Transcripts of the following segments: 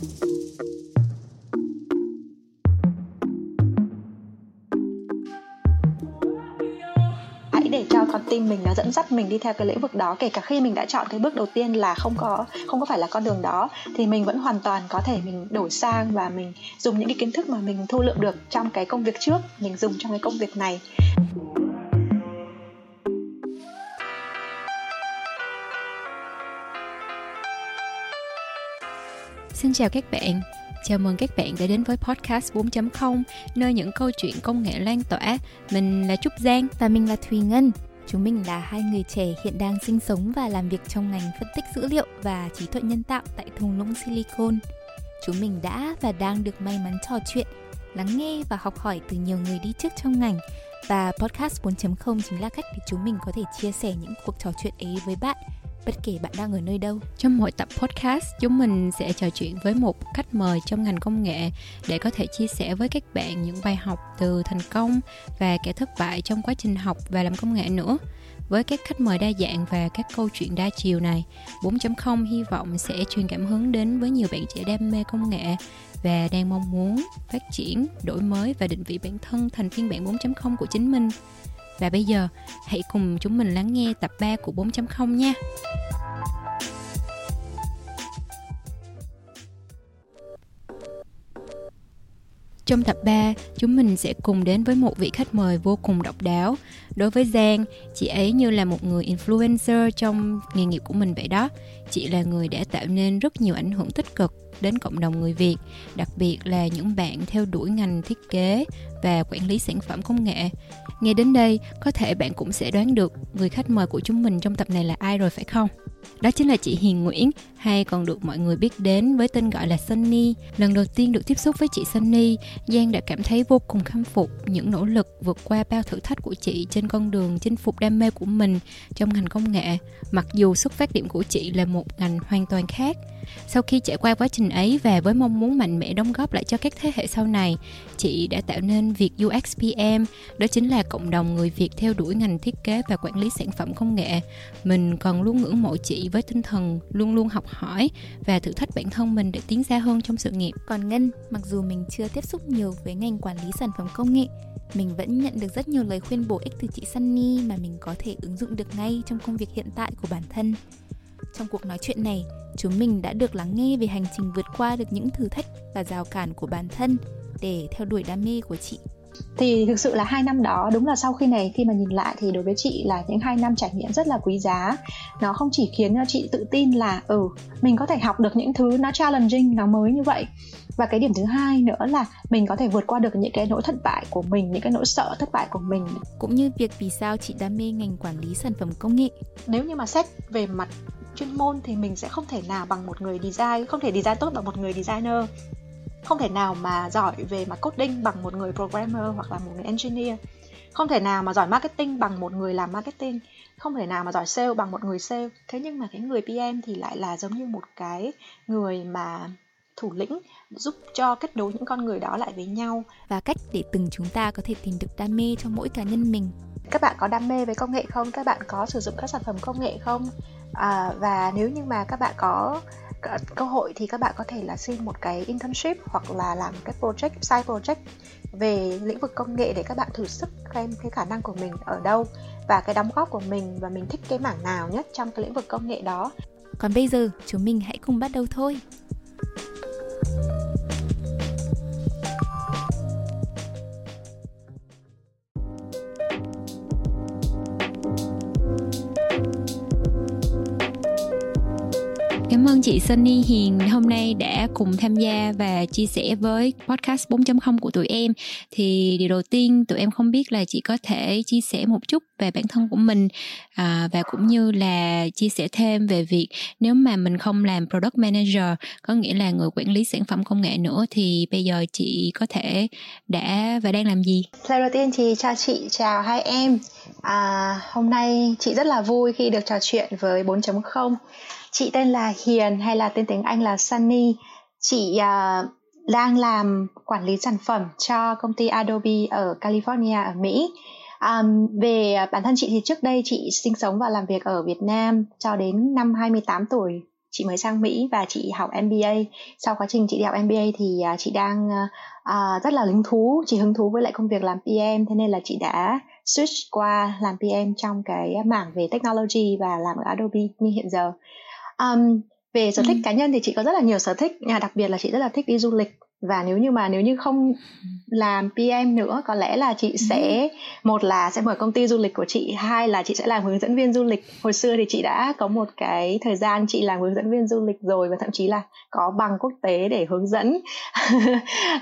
Hãy để cho con tim mình nó dẫn dắt mình đi theo cái lĩnh vực đó, kể cả khi mình đã chọn cái bước đầu tiên là không có không có phải là con đường đó, thì mình vẫn hoàn toàn có thể mình đổi sang và mình dùng những cái kiến thức mà mình thu lượm được trong cái công việc trước, mình dùng trong cái công việc này. Xin chào các bạn, Chào mừng các bạn đã đến với podcast 4.0 nơi những câu chuyện công nghệ lan tỏa. Mình là Trúc Giang và mình là Thùy Ngân. Chúng mình là hai người trẻ hiện đang sinh sống và làm việc trong ngành phân tích dữ liệu và trí tuệ nhân tạo tại thung lũng Silicon. Chúng mình đã và đang được may mắn trò chuyện, lắng nghe và học hỏi từ nhiều người đi trước trong ngành và podcast 4.0 chính là cách để chúng mình có thể chia sẻ những cuộc trò chuyện ấy với bạn bất kể bạn đang ở nơi đâu. Trong mỗi tập podcast, chúng mình sẽ trò chuyện với một khách mời trong ngành công nghệ để có thể chia sẻ với các bạn những bài học từ thành công và kẻ thất bại trong quá trình học và làm công nghệ nữa. Với các khách mời đa dạng và các câu chuyện đa chiều này, 4.0 hy vọng sẽ truyền cảm hứng đến với nhiều bạn trẻ đam mê công nghệ và đang mong muốn phát triển, đổi mới và định vị bản thân thành phiên bản 4.0 của chính mình. Và bây giờ, hãy cùng chúng mình lắng nghe tập 3 của 4.0 nha. Trong tập 3, chúng mình sẽ cùng đến với một vị khách mời vô cùng độc đáo. Đối với Giang, chị ấy như là một người influencer trong nghề nghiệp của mình vậy đó. Chị là người đã tạo nên rất nhiều ảnh hưởng tích cực đến cộng đồng người Việt, đặc biệt là những bạn theo đuổi ngành thiết kế và quản lý sản phẩm công nghệ. Nghe đến đây, có thể bạn cũng sẽ đoán được người khách mời của chúng mình trong tập này là ai rồi phải không? Đó chính là chị Hiền Nguyễn, hay còn được mọi người biết đến với tên gọi là Sunny. Lần đầu tiên được tiếp xúc với chị Sunny, Giang đã cảm thấy vô cùng khâm phục những nỗ lực vượt qua bao thử thách của chị trên con đường chinh phục đam mê của mình trong ngành công nghệ, mặc dù xuất phát điểm của chị là một ngành hoàn toàn khác. Sau khi trải qua quá trình ấy và với mong muốn mạnh mẽ đóng góp lại cho các thế hệ sau này, chị đã tạo nên việc UXPM, đó chính là cộng đồng người Việt theo đuổi ngành thiết kế và quản lý sản phẩm công nghệ. Mình còn luôn ngưỡng mộ chị với tinh thần luôn luôn học hỏi và thử thách bản thân mình để tiến xa hơn trong sự nghiệp. Còn Ngân, mặc dù mình chưa tiếp xúc nhiều với ngành quản lý sản phẩm công nghệ, mình vẫn nhận được rất nhiều lời khuyên bổ ích từ chị Sunny mà mình có thể ứng dụng được ngay trong công việc hiện tại của bản thân. Trong cuộc nói chuyện này, chúng mình đã được lắng nghe về hành trình vượt qua được những thử thách và rào cản của bản thân để theo đuổi đam mê của chị. Thì thực sự là hai năm đó đúng là sau khi này khi mà nhìn lại thì đối với chị là những hai năm trải nghiệm rất là quý giá. Nó không chỉ khiến cho chị tự tin là ừ mình có thể học được những thứ nó challenging nó mới như vậy. Và cái điểm thứ hai nữa là mình có thể vượt qua được những cái nỗi thất bại của mình những cái nỗi sợ thất bại của mình. Cũng như việc vì sao chị đam mê ngành quản lý sản phẩm công nghệ. Nếu như mà xét về mặt chuyên môn thì mình sẽ không thể nào bằng một người design không thể design tốt bằng một người designer. Không thể nào mà giỏi về mặt coding bằng một người programmer hoặc là một người engineer. Không thể nào mà giỏi marketing bằng một người làm marketing. Không thể nào mà giỏi sale bằng một người sale. Thế nhưng mà cái người pm thì lại là giống như một cái người mà thủ lĩnh giúp cho kết nối những con người đó lại với nhau. Và cách để từng chúng ta có thể tìm được đam mê cho mỗi cá nhân mình. Các bạn có đam mê với công nghệ không? Các bạn có sử dụng các sản phẩm công nghệ không à, và nếu như mà các bạn có cơ hội thì các bạn có thể là xin một cái internship hoặc là làm cái project side project về lĩnh vực công nghệ để các bạn thử sức xem cái khả năng của mình ở đâu và cái đóng góp của mình và mình thích cái mảng nào nhất trong cái lĩnh vực công nghệ đó. Còn bây giờ chúng mình hãy cùng bắt đầu thôi. Ơn chị Sunny Hiền hôm nay đã cùng tham gia và chia sẻ với podcast 4.0 của tụi em. Thì điều đầu tiên tụi em không biết là chị có thể chia sẻ một chút về bản thân của mình à, và cũng như là chia sẻ thêm về việc nếu mà mình không làm product manager có nghĩa là người quản lý sản phẩm công nghệ nữa thì bây giờ chị có thể đã và đang làm gì? Lời đầu tiên thì chào chị, chào hai em. À, hôm nay chị rất là vui khi được trò chuyện với 4.0 Chị tên là Hiền hay là tên tiếng Anh là Sunny. Chị uh, đang làm quản lý sản phẩm cho công ty Adobe ở California ở Mỹ. Um, về bản thân chị thì trước đây chị sinh sống và làm việc ở Việt Nam cho đến năm 28 tuổi chị mới sang Mỹ và chị học MBA sau quá trình chị đi học MBA thì uh, chị đang uh, rất là hứng thú chị hứng thú với lại công việc làm PM thế nên là chị đã switch qua làm PM trong cái mảng về technology và làm ở Adobe như hiện giờ um, về sở thích ừ. cá nhân thì chị có rất là nhiều sở thích. Đặc biệt là chị rất là thích đi du lịch. Và nếu như mà nếu như không làm PM nữa có lẽ là chị sẽ một là sẽ mở công ty du lịch của chị hai là chị sẽ làm hướng dẫn viên du lịch. Hồi xưa thì chị đã có một cái thời gian chị làm hướng dẫn viên du lịch rồi và thậm chí là có bằng quốc tế để hướng dẫn.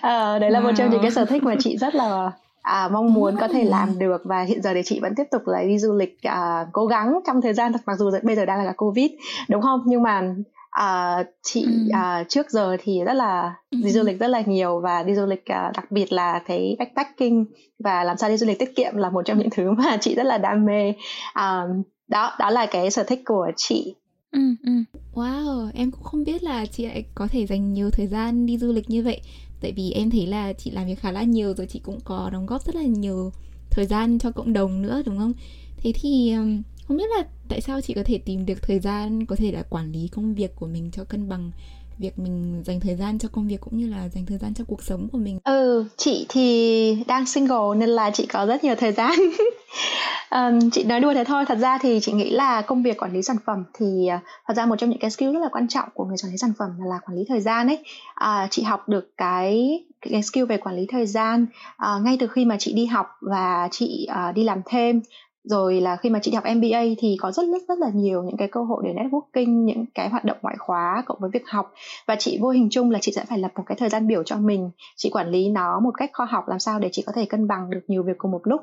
À, đấy là wow. một trong những cái sở thích mà chị rất là à, mong muốn có thể làm được và hiện giờ thì chị vẫn tiếp tục là đi du lịch à, cố gắng trong thời gian mặc dù bây giờ đang là covid đúng không nhưng mà à, chị ừ. à, trước giờ thì rất là ừ. đi du lịch rất là nhiều và đi du lịch à, đặc biệt là thấy backpacking và làm sao đi du lịch tiết kiệm là một trong những thứ mà chị rất là đam mê à, đó đó là cái sở thích của chị Ừ, ừ. Wow, em cũng không biết là chị lại có thể dành nhiều thời gian đi du lịch như vậy Tại vì em thấy là chị làm việc khá là nhiều rồi, chị cũng có đóng góp rất là nhiều thời gian cho cộng đồng nữa, đúng không? Thế thì không biết là tại sao chị có thể tìm được thời gian có thể là quản lý công việc của mình cho cân bằng việc mình dành thời gian cho công việc cũng như là dành thời gian cho cuộc sống của mình. Ừ chị thì đang single nên là chị có rất nhiều thời gian. Um, chị nói đùa thế thôi. Thật ra thì chị nghĩ là công việc quản lý sản phẩm thì uh, thật ra một trong những cái skill rất là quan trọng của người quản lý sản phẩm là, là quản lý thời gian ấy. Uh, chị học được cái cái skill về quản lý thời gian uh, ngay từ khi mà chị đi học và chị uh, đi làm thêm rồi là khi mà chị học MBA thì có rất rất rất là nhiều những cái cơ hội để networking những cái hoạt động ngoại khóa cộng với việc học. Và chị vô hình chung là chị sẽ phải lập một cái thời gian biểu cho mình. Chị quản lý nó một cách khoa học làm sao để chị có thể cân bằng được nhiều việc cùng một lúc.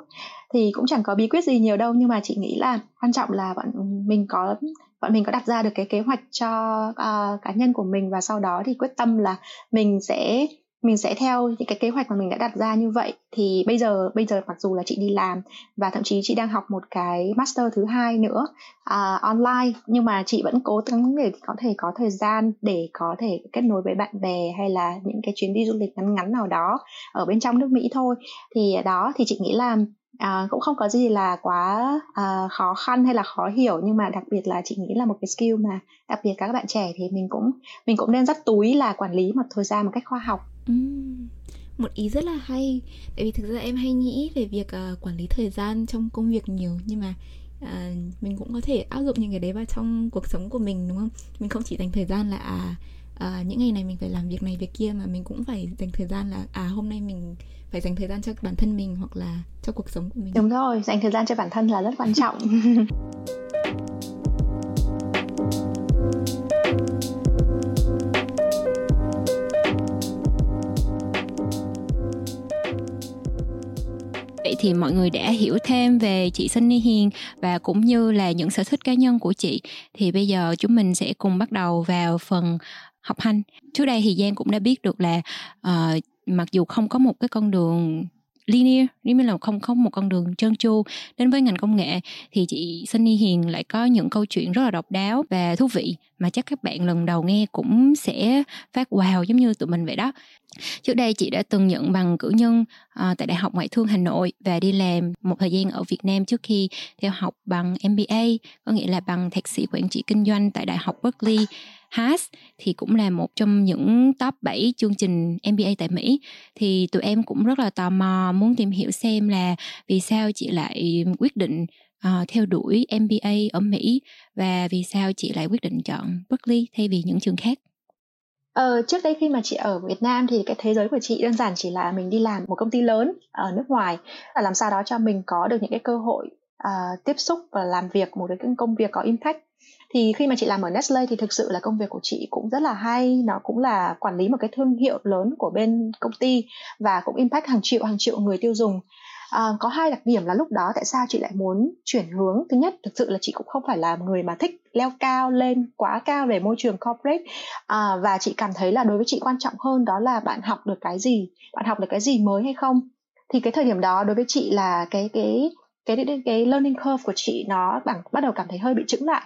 Thì cũng chẳng có bí quyết gì nhiều đâu nhưng mà chị nghĩ là quan trọng là bọn mình có bọn mình có đặt ra được cái kế hoạch cho uh, cá nhân của mình và sau đó thì quyết tâm là mình sẽ mình sẽ theo những cái kế hoạch mà mình đã đặt ra như vậy. Thì bây giờ bây giờ mặc dù là chị đi làm và thậm chí chị đang học một cái master thứ hai nữa uh, online nhưng mà chị vẫn cố gắng để có thể có thời gian để có thể kết nối với bạn bè hay là những cái chuyến đi du lịch ngắn ngắn nào đó ở bên trong nước Mỹ thôi. Thì à, đó thì chị nghĩ là à, cũng không có gì là quá à, khó khăn hay là khó hiểu nhưng mà đặc biệt là chị nghĩ là một cái skill mà đặc biệt các bạn trẻ thì mình cũng mình cũng nên dắt túi là quản lý một thời gian một cách khoa học. Uhm, một ý rất là hay. Tại vì thực ra em hay nghĩ về việc uh, quản lý thời gian trong công việc nhiều nhưng mà uh, mình cũng có thể áp dụng những cái đấy vào trong cuộc sống của mình đúng không? Mình không chỉ dành thời gian là à à, những ngày này mình phải làm việc này việc kia mà mình cũng phải dành thời gian là à hôm nay mình phải dành thời gian cho bản thân mình hoặc là cho cuộc sống của mình đúng rồi dành thời gian cho bản thân là rất quan trọng Vậy thì mọi người đã hiểu thêm về chị Sunny Hiền và cũng như là những sở thích cá nhân của chị. Thì bây giờ chúng mình sẽ cùng bắt đầu vào phần học hành. Trước đây thì Giang cũng đã biết được là uh, mặc dù không có một cái con đường linear nếu như là không có một con đường trơn tru đến với ngành công nghệ thì chị Sunny Hiền lại có những câu chuyện rất là độc đáo và thú vị mà chắc các bạn lần đầu nghe cũng sẽ phát wow giống như tụi mình vậy đó trước đây chị đã từng nhận bằng cử nhân uh, tại đại học ngoại thương hà nội và đi làm một thời gian ở việt nam trước khi theo học bằng mba có nghĩa là bằng thạc sĩ quản trị kinh doanh tại đại học berkeley HAS thì cũng là một trong những top 7 chương trình MBA tại Mỹ thì tụi em cũng rất là tò mò muốn tìm hiểu xem là vì sao chị lại quyết định uh, theo đuổi MBA ở Mỹ và vì sao chị lại quyết định chọn Berkeley thay vì những trường khác. Ờ, trước đây khi mà chị ở Việt Nam thì cái thế giới của chị đơn giản chỉ là mình đi làm một công ty lớn ở nước ngoài và làm sao đó cho mình có được những cái cơ hội uh, tiếp xúc và làm việc một cái công việc có impact thì khi mà chị làm ở Nestle thì thực sự là công việc của chị cũng rất là hay. Nó cũng là quản lý một cái thương hiệu lớn của bên công ty và cũng impact hàng triệu hàng triệu người tiêu dùng. À, có hai đặc điểm là lúc đó tại sao chị lại muốn chuyển hướng. Thứ nhất thực sự là chị cũng không phải là người mà thích leo cao lên quá cao về môi trường corporate. À, và chị cảm thấy là đối với chị quan trọng hơn đó là bạn học được cái gì bạn học được cái gì mới hay không. Thì cái thời điểm đó đối với chị là cái cái cái cái, cái learning curve của chị nó bằng bắt đầu cảm thấy hơi bị chững lại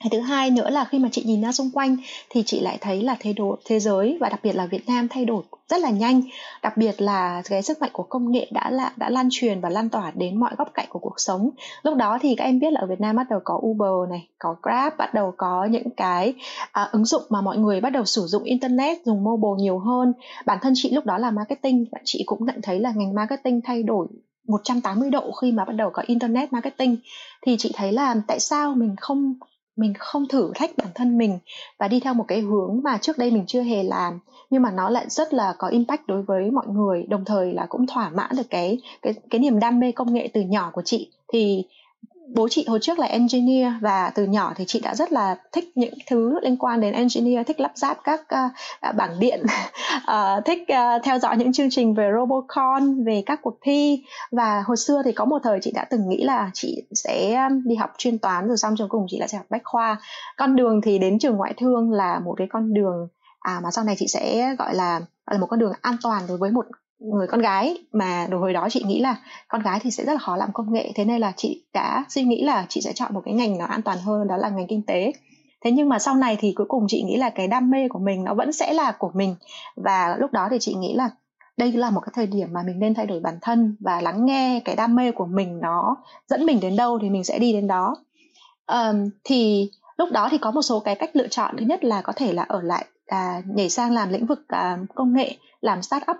cái thứ hai nữa là khi mà chị nhìn ra xung quanh thì chị lại thấy là thế độ thế giới và đặc biệt là Việt Nam thay đổi rất là nhanh. Đặc biệt là cái sức mạnh của công nghệ đã là đã lan truyền và lan tỏa đến mọi góc cạnh của cuộc sống. Lúc đó thì các em biết là ở Việt Nam bắt đầu có Uber này có Grab bắt đầu có những cái à, ứng dụng mà mọi người bắt đầu sử dụng internet dùng mobile nhiều hơn. Bản thân chị lúc đó là marketing và chị cũng nhận thấy là ngành marketing thay đổi 180 độ khi mà bắt đầu có internet marketing. Thì chị thấy là tại sao mình không mình không thử thách bản thân mình và đi theo một cái hướng mà trước đây mình chưa hề làm. Nhưng mà nó lại rất là có impact đối với mọi người, đồng thời là cũng thỏa mãn được cái cái cái niềm đam mê công nghệ từ nhỏ của chị. Thì bố chị hồi trước là engineer và từ nhỏ thì chị đã rất là thích những thứ liên quan đến engineer thích lắp ráp các uh, bảng điện. Uh, thích uh, theo dõi những chương trình về robocon về các cuộc thi. Và hồi xưa thì có một thời chị đã từng nghĩ là chị sẽ đi học chuyên toán rồi xong trường cùng chị lại sẽ học bách khoa. Con đường thì đến trường ngoại thương là một cái con đường à mà sau này chị sẽ gọi là gọi là một con đường an toàn đối với một người con gái mà đối hồi đó chị nghĩ là con gái thì sẽ rất là khó làm công nghệ. Thế nên là chị đã suy nghĩ là chị sẽ chọn một cái ngành nó an toàn hơn đó là ngành kinh tế. Thế nhưng mà sau này thì cuối cùng chị nghĩ là cái đam mê của mình nó vẫn sẽ là của mình. Và lúc đó thì chị nghĩ là đây là một cái thời điểm mà mình nên thay đổi bản thân và lắng nghe cái đam mê của mình nó dẫn mình đến đâu thì mình sẽ đi đến đó. Um, thì lúc đó thì có một số cái cách lựa chọn. Thứ nhất là có thể là ở lại à, nhảy sang làm lĩnh vực à, công nghệ làm start up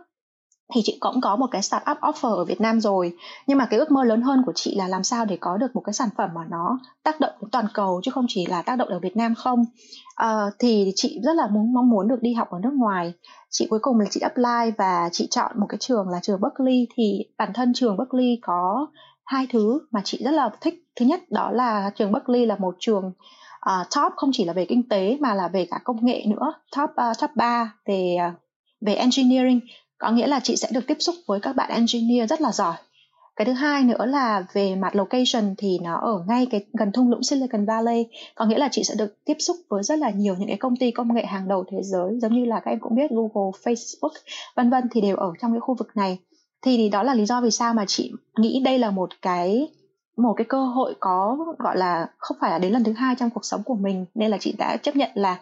thì chị cũng có một cái startup offer ở Việt Nam rồi. Nhưng mà cái ước mơ lớn hơn của chị là làm sao để có được một cái sản phẩm mà nó tác động đến toàn cầu chứ không chỉ là tác động ở Việt Nam không. À, thì chị rất là muốn mong muốn được đi học ở nước ngoài. Chị cuối cùng là chị apply và chị chọn một cái trường là trường Berkeley. Thì bản thân trường Berkeley có hai thứ mà chị rất là thích. Thứ nhất đó là trường Berkeley là một trường uh, top không chỉ là về kinh tế mà là về cả công nghệ nữa. Top uh, top 3 về uh, về engineering có nghĩa là chị sẽ được tiếp xúc với các bạn engineer rất là giỏi. Cái thứ hai nữa là về mặt location thì nó ở ngay cái gần thung lũng Silicon Valley. Có nghĩa là chị sẽ được tiếp xúc với rất là nhiều những cái công ty công nghệ hàng đầu thế giới giống như là các em cũng biết Google, Facebook vân vân thì đều ở trong cái khu vực này. Thì đó là lý do vì sao mà chị nghĩ đây là một cái một cái cơ hội có gọi là không phải là đến lần thứ hai trong cuộc sống của mình. Nên là chị đã chấp nhận là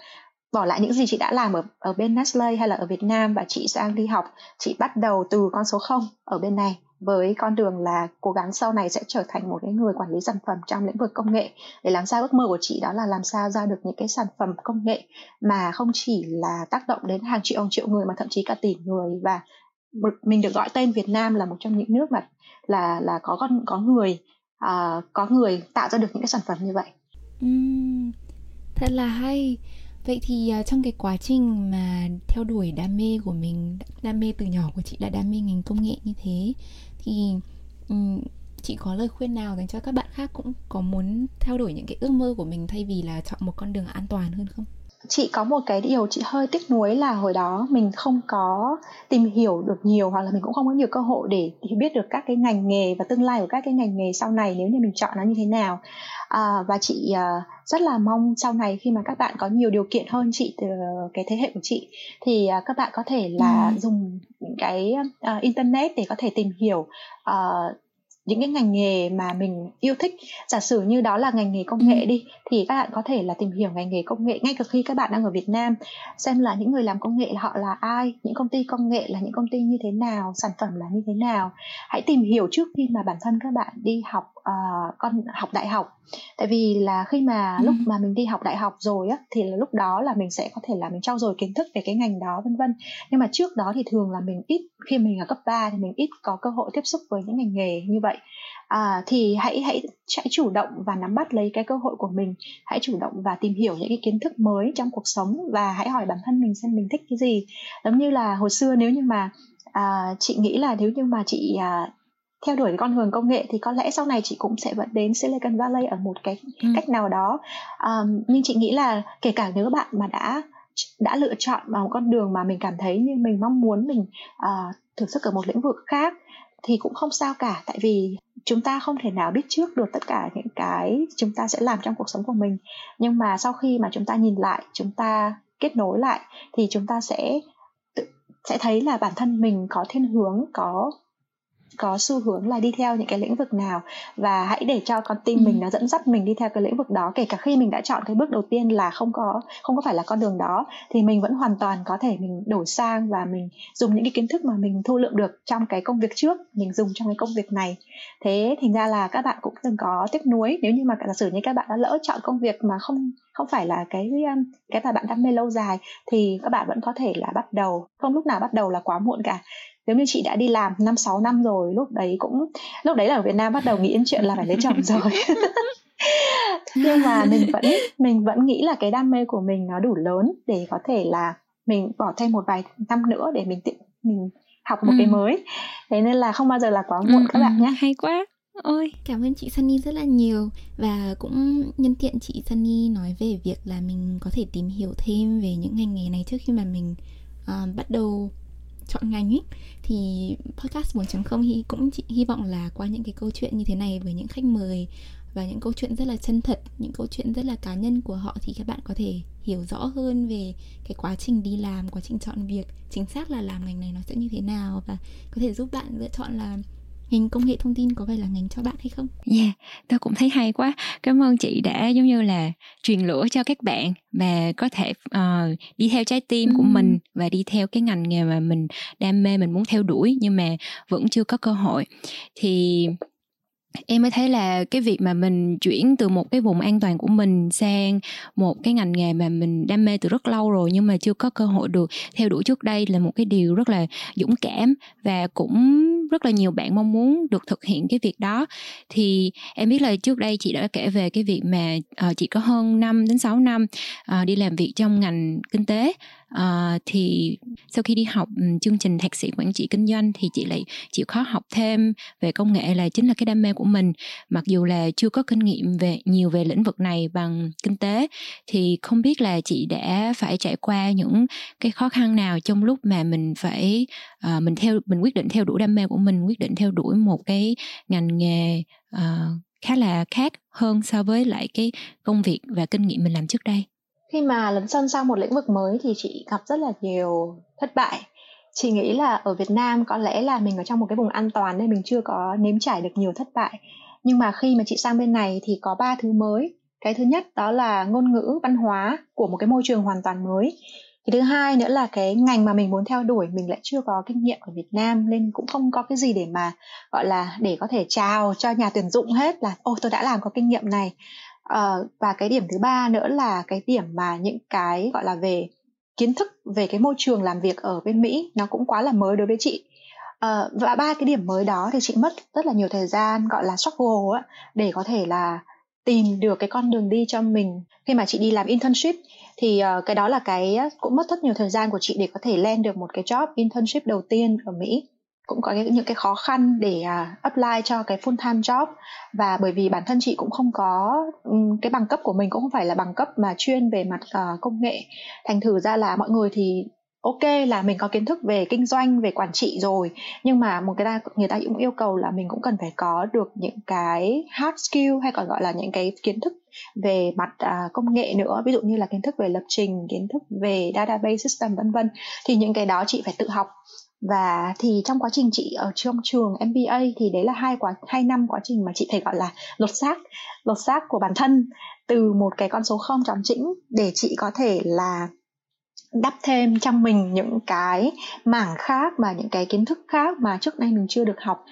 bỏ lại những gì chị đã làm ở ở bên Nestle hay là ở Việt Nam và chị sang đi học chị bắt đầu từ con số 0 ở bên này với con đường là cố gắng sau này sẽ trở thành một cái người quản lý sản phẩm trong lĩnh vực công nghệ để làm sao ước mơ của chị đó là làm sao ra được những cái sản phẩm công nghệ mà không chỉ là tác động đến hàng triệu triệu người mà thậm chí cả tỷ người và mình được gọi tên Việt Nam là một trong những nước mà là là có con có người uh, có người tạo ra được những cái sản phẩm như vậy. Uhm, thật là hay Vậy thì uh, trong cái quá trình mà theo đuổi đam mê của mình, đam mê từ nhỏ của chị là đam mê ngành công nghệ như thế thì um, chị có lời khuyên nào dành cho các bạn khác cũng có muốn theo đuổi những cái ước mơ của mình thay vì là chọn một con đường an toàn hơn không? Chị có một cái điều chị hơi tiếc nuối là hồi đó mình không có tìm hiểu được nhiều hoặc là mình cũng không có nhiều cơ hội để biết được các cái ngành nghề và tương lai của các cái ngành nghề sau này nếu như mình chọn nó như thế nào à, và chị uh, rất là mong sau này khi mà các bạn có nhiều điều kiện hơn chị từ cái thế hệ của chị thì uh, các bạn có thể là ừ. dùng cái uh, internet để có thể tìm hiểu uh, những cái ngành nghề mà mình yêu thích. Giả sử như đó là ngành nghề công nghệ đi, thì các bạn có thể là tìm hiểu ngành nghề công nghệ ngay cả khi các bạn đang ở Việt Nam, xem là những người làm công nghệ họ là ai, những công ty công nghệ là những công ty như thế nào, sản phẩm là như thế nào. Hãy tìm hiểu trước khi mà bản thân các bạn đi học uh, con học đại học. Tại vì là khi mà ừ. lúc mà mình đi học đại học rồi á thì là lúc đó là mình sẽ có thể là mình trau dồi kiến thức về cái ngành đó vân vân. Nhưng mà trước đó thì thường là mình ít khi mình ở cấp 3 thì mình ít có cơ hội tiếp xúc với những ngành nghề như vậy. À, thì hãy hãy hãy chủ động và nắm bắt lấy cái cơ hội của mình. Hãy chủ động và tìm hiểu những cái kiến thức mới trong cuộc sống và hãy hỏi bản thân mình xem mình thích cái gì. Giống như là hồi xưa nếu như mà à, chị nghĩ là nếu như mà chị à, theo đuổi con đường công nghệ thì có lẽ sau này chị cũng sẽ vẫn đến Silicon Valley ở một cái ừ. cách nào đó. Um, nhưng chị nghĩ là kể cả nếu các bạn mà đã đã lựa chọn vào một con đường mà mình cảm thấy như mình mong muốn mình uh, thử sức ở một lĩnh vực khác thì cũng không sao cả. Tại vì chúng ta không thể nào biết trước được tất cả những cái chúng ta sẽ làm trong cuộc sống của mình. Nhưng mà sau khi mà chúng ta nhìn lại chúng ta kết nối lại thì chúng ta sẽ sẽ thấy là bản thân mình có thiên hướng có có xu hướng là đi theo những cái lĩnh vực nào. Và hãy để cho con tim ừ. mình nó dẫn dắt mình đi theo cái lĩnh vực đó kể cả khi mình đã chọn cái bước đầu tiên là không có không có phải là con đường đó thì mình vẫn hoàn toàn có thể mình đổi sang và mình dùng những cái kiến thức mà mình thu lượm được trong cái công việc trước mình dùng trong cái công việc này. Thế thành ra là các bạn cũng từng có tiếc nuối. Nếu như mà giả sử như các bạn đã lỡ chọn công việc mà không không phải là cái um, cái mà bạn đam mê lâu dài thì các bạn vẫn có thể là bắt đầu không lúc nào bắt đầu là quá muộn cả nếu như chị đã đi làm năm sáu năm rồi lúc đấy cũng lúc đấy là ở Việt Nam bắt đầu nghĩ đến chuyện là phải lấy chồng rồi. Nhưng mà mình vẫn mình vẫn nghĩ là cái đam mê của mình nó đủ lớn để có thể là mình bỏ thêm một vài năm nữa để mình tiện mình học một ừ. cái mới. Thế nên là không bao giờ là quá muộn ừ, các bạn nhé. hay quá. Ôi. Cảm ơn chị Sunny rất là nhiều và cũng nhân tiện chị Sunny nói về việc là mình có thể tìm hiểu thêm về những ngành nghề này trước khi mà mình uh, bắt đầu chọn ngành ấy thì podcast 4.0 hy, cũng chỉ hy vọng là qua những cái câu chuyện như thế này với những khách mời và những câu chuyện rất là chân thật, những câu chuyện rất là cá nhân của họ thì các bạn có thể hiểu rõ hơn về cái quá trình đi làm, quá trình chọn việc, chính xác là làm ngành này nó sẽ như thế nào và có thể giúp bạn lựa chọn là ngành công nghệ thông tin có phải là ngành cho bạn hay không? Yeah, tôi cũng thấy hay quá. Cảm ơn chị đã giống như là truyền lửa cho các bạn và có thể uh, đi theo trái tim ừ. của mình và đi theo cái ngành nghề mà mình đam mê mình muốn theo đuổi nhưng mà vẫn chưa có cơ hội. Thì em mới thấy là cái việc mà mình chuyển từ một cái vùng an toàn của mình sang một cái ngành nghề mà mình đam mê từ rất lâu rồi nhưng mà chưa có cơ hội được theo đuổi trước đây là một cái điều rất là dũng cảm và cũng rất là nhiều bạn mong muốn được thực hiện cái việc đó. Thì em biết là trước đây chị đã kể về cái việc mà uh, chị có hơn 5 đến 6 năm uh, đi làm việc trong ngành kinh tế uh, thì sau khi đi học um, chương trình thạc sĩ quản trị kinh doanh thì chị lại chịu khó học thêm về công nghệ là chính là cái đam mê của mình. Mặc dù là chưa có kinh nghiệm về nhiều về lĩnh vực này bằng kinh tế thì không biết là chị đã phải trải qua những cái khó khăn nào trong lúc mà mình phải uh, mình theo mình quyết định theo đuổi đam mê của mình quyết định theo đuổi một cái ngành nghề uh, khá là khác hơn so với lại cái công việc và kinh nghiệm mình làm trước đây? Khi mà lấn sân sang một lĩnh vực mới thì chị gặp rất là nhiều thất bại. Chị nghĩ là ở Việt Nam có lẽ là mình ở trong một cái vùng an toàn nên mình chưa có nếm trải được nhiều thất bại. Nhưng mà khi mà chị sang bên này thì có ba thứ mới. Cái thứ nhất đó là ngôn ngữ, văn hóa của một cái môi trường hoàn toàn mới. Cái thứ hai nữa là cái ngành mà mình muốn theo đuổi, mình lại chưa có kinh nghiệm ở Việt Nam nên cũng không có cái gì để mà, gọi là, để có thể chào cho nhà tuyển dụng hết là, ô, tôi đã làm có kinh nghiệm này uh, và cái điểm thứ ba nữa là cái điểm mà những cái gọi là về kiến thức về cái môi trường làm việc ở bên Mỹ nó cũng quá là mới đối với chị. Uh, và ba cái điểm mới đó thì chị mất rất là nhiều thời gian gọi là struggle á, để có thể là tìm được cái con đường đi cho mình. Khi mà chị đi làm internship thì uh, cái đó là cái cũng mất rất nhiều thời gian của chị để có thể lên được một cái job internship đầu tiên ở Mỹ cũng có những cái khó khăn để uh, apply cho cái full time job. Và bởi vì bản thân chị cũng không có um, cái bằng cấp của mình cũng không phải là bằng cấp mà chuyên về mặt uh, công nghệ. Thành thử ra là mọi người thì ok là mình có kiến thức về kinh doanh về quản trị rồi. Nhưng mà một cái ta người ta cũng yêu cầu là mình cũng cần phải có được những cái hard skill hay còn gọi là những cái kiến thức về mặt uh, công nghệ nữa. Ví dụ như là kiến thức về lập trình kiến thức về database system vân vân. Thì những cái đó chị phải tự học và thì trong quá trình chị ở trong trường MBA thì đấy là hai quá, hai năm quá trình mà chị phải gọi là lột xác lột xác của bản thân từ một cái con số không tròn chỉnh để chị có thể là đắp thêm trong mình những cái mảng khác và những cái kiến thức khác mà trước đây mình chưa được học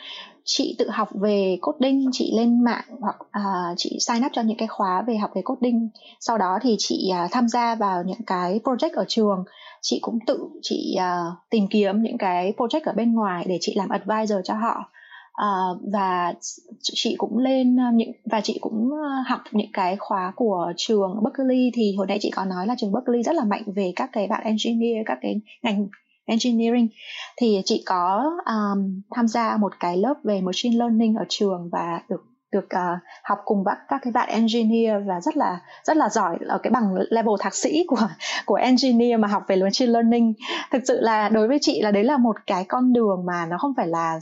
chị tự học về coding chị lên mạng hoặc uh, chị sign up cho những cái khóa về học về coding. Sau đó thì chị uh, tham gia vào những cái project ở trường. Chị cũng tự chị uh, tìm kiếm những cái project ở bên ngoài để chị làm advisor cho họ. Uh, và chị cũng lên những và chị cũng học những cái khóa của trường Berkeley. Thì hồi nãy chị có nói là trường Berkeley rất là mạnh về các cái bạn engineer các cái ngành engineering. Thì chị có um, tham gia một cái lớp về machine learning ở trường và được được uh, học cùng các các cái bạn engineer và rất là rất là giỏi ở cái bằng level thạc sĩ của của engineer mà học về machine learning. Thực sự là đối với chị là đấy là một cái con đường mà nó không phải là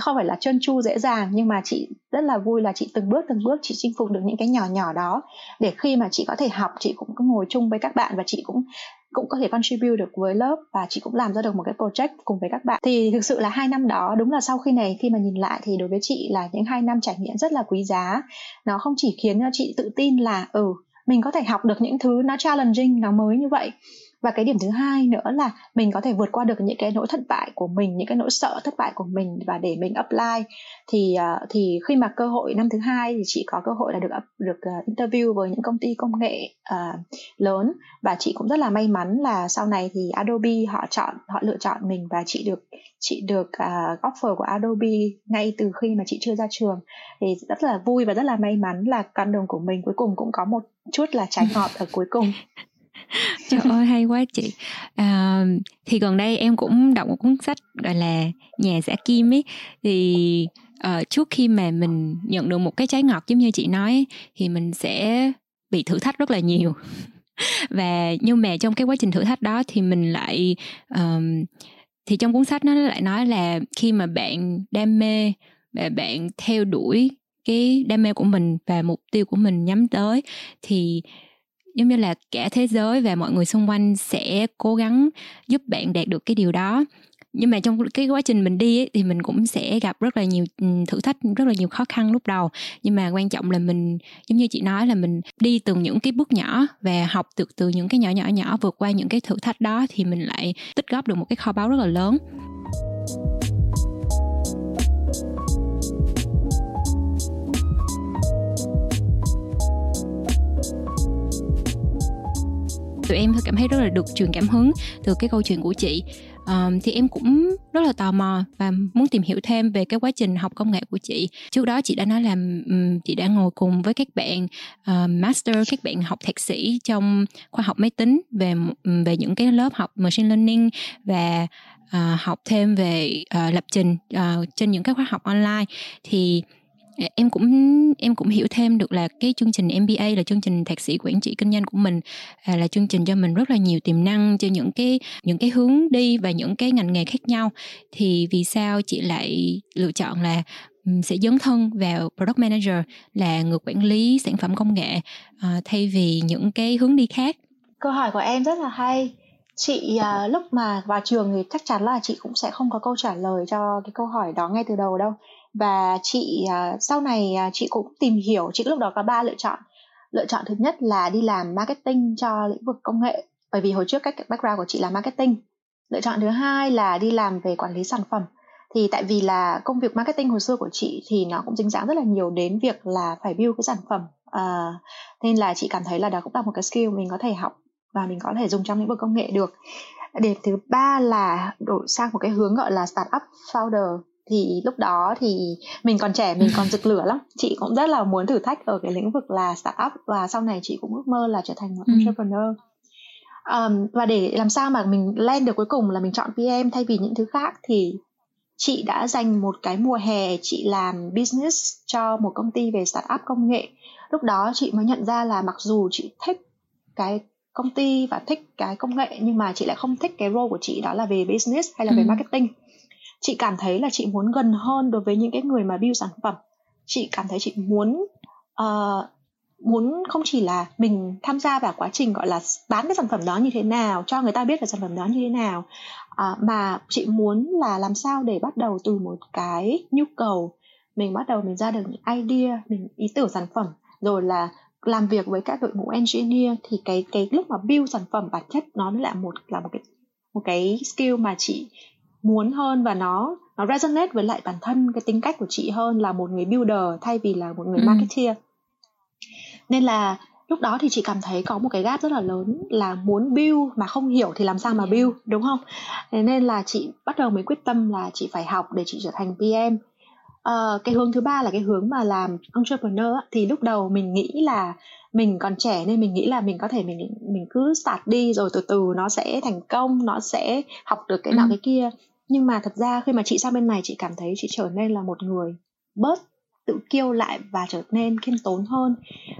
không phải là trơn tru dễ dàng nhưng mà chị rất là vui là chị từng bước từng bước chị chinh phục được những cái nhỏ nhỏ đó. Để khi mà chị có thể học chị cũng có ngồi chung với các bạn và chị cũng cũng có thể contribute được với lớp và chị cũng làm ra được một cái project cùng với các bạn. Thì thực sự là hai năm đó, đúng là sau khi này khi mà nhìn lại thì đối với chị là những hai năm trải nghiệm rất là quý giá. Nó không chỉ khiến cho chị tự tin là ừ mình có thể học được những thứ nó challenging, nó mới như vậy và cái điểm thứ hai nữa là mình có thể vượt qua được những cái nỗi thất bại của mình những cái nỗi sợ thất bại của mình và để mình apply. Thì ờ, thì khi mà cơ hội năm thứ hai thì chị có cơ hội là được được ờ, interview với những công ty công nghệ uh, lớn. Và chị cũng rất là may mắn là sau này thì Adobe họ chọn họ lựa chọn mình và chị được chị được uh, offer của Adobe ngay từ khi mà chị chưa ra trường. Thì rất là vui và rất là may mắn là con đường của mình cuối cùng cũng có một chút là trái ngọt ở cuối cùng. trời ơi hay quá chị. À, thì gần đây em cũng đọc một cuốn sách gọi là nhà giả kim ấy. Thì uh, trước khi mà mình nhận được một cái trái ngọt giống như chị nói thì mình sẽ bị thử thách rất là nhiều. Và nhưng mà trong cái quá trình thử thách đó thì mình lại um, thì trong cuốn sách nó lại nói là khi mà bạn đam mê và bạn theo đuổi cái đam mê của mình và mục tiêu của mình nhắm tới thì giống như là cả thế giới và mọi người xung quanh sẽ cố gắng giúp bạn đạt được cái điều đó. Nhưng mà trong cái quá trình mình đi ấy, thì mình cũng sẽ gặp rất là nhiều ừ, thử thách rất là nhiều khó khăn lúc đầu. Nhưng mà quan trọng là mình giống như chị nói là mình đi từ những cái bước nhỏ và học được từ những cái nhỏ nhỏ nhỏ vượt qua những cái thử thách đó thì mình lại tích góp được một cái kho báu rất là lớn. Tụi em cảm thấy rất là được truyền cảm hứng từ cái câu chuyện của chị. Um, thì em cũng rất là tò mò và muốn tìm hiểu thêm về cái quá trình học công nghệ của chị. Trước đó chị đã nói là um, chị đã ngồi cùng với các bạn uh, master các bạn học thạc sĩ trong khoa học máy tính về về những cái lớp học machine learning và uh, học thêm về uh, lập trình uh, trên những cái khóa học online. Thì em cũng em cũng hiểu thêm được là cái chương trình MBA là chương trình thạc sĩ quản trị kinh doanh của mình à, là chương trình cho mình rất là nhiều tiềm năng cho những cái những cái hướng đi và những cái ngành nghề khác nhau. Thì vì sao chị lại lựa chọn là sẽ dấn thân vào product manager là người quản lý sản phẩm công nghệ à, thay vì những cái hướng đi khác? Câu hỏi của em rất là hay. Chị uh, lúc mà vào trường thì chắc chắn là chị cũng sẽ không có câu trả lời cho cái câu hỏi đó ngay từ đầu đâu và chị uh, sau này uh, chị cũng tìm hiểu chị lúc đó có ba lựa chọn. Lựa chọn thứ nhất là đi làm marketing cho lĩnh vực công nghệ bởi vì hồi trước cách background của chị là marketing. Lựa chọn thứ hai là đi làm về quản lý sản phẩm. Thì tại vì là công việc marketing hồi xưa của chị thì nó cũng dính dáng rất là nhiều đến việc là phải build cái sản phẩm à, nên là chị cảm thấy là đó cũng là một cái skill mình có thể học và mình có thể dùng trong lĩnh vực công nghệ được. Điểm thứ ba là đổi sang một cái hướng gọi là startup founder thì lúc đó thì mình còn trẻ mình còn rực lửa lắm chị cũng rất là muốn thử thách ở cái lĩnh vực là startup và sau này chị cũng ước mơ là trở thành một ừ. entrepreneur um, và để làm sao mà mình lên được cuối cùng là mình chọn PM thay vì những thứ khác thì chị đã dành một cái mùa hè chị làm business cho một công ty về startup công nghệ lúc đó chị mới nhận ra là mặc dù chị thích cái công ty và thích cái công nghệ nhưng mà chị lại không thích cái role của chị đó là về business hay là về ừ. marketing chị cảm thấy là chị muốn gần hơn đối với những cái người mà build sản phẩm. Chị cảm thấy chị muốn uh, muốn không chỉ là mình tham gia vào quá trình gọi là bán cái sản phẩm đó như thế nào cho người ta biết là sản phẩm đó như thế nào uh, mà chị muốn là làm sao để bắt đầu từ một cái nhu cầu. Mình bắt đầu mình ra được những idea mình ý tưởng sản phẩm rồi là làm việc với các đội ngũ engineer thì cái cái lúc mà build sản phẩm bản chất nó là một là một cái một cái skill mà chị muốn hơn và nó nó resonate với lại bản thân cái tính cách của chị hơn là một người builder thay vì là một người ừ. marketeer. Nên là lúc đó thì chị cảm thấy có một cái gap rất là lớn là muốn build mà không hiểu thì làm sao mà build đúng không? Nên là chị bắt đầu mới quyết tâm là chị phải học để chị trở thành PM uh, cái hướng thứ ba là cái hướng mà làm entrepreneur thì lúc đầu mình nghĩ là mình còn trẻ nên mình nghĩ là mình có thể mình mình cứ start đi rồi từ từ nó sẽ thành công nó sẽ học được cái nọ ừ. cái kia. Nhưng mà thật ra khi mà chị sang bên này chị cảm thấy chị trở nên là một người bớt tự kiêu lại và trở nên khiêm tốn hơn.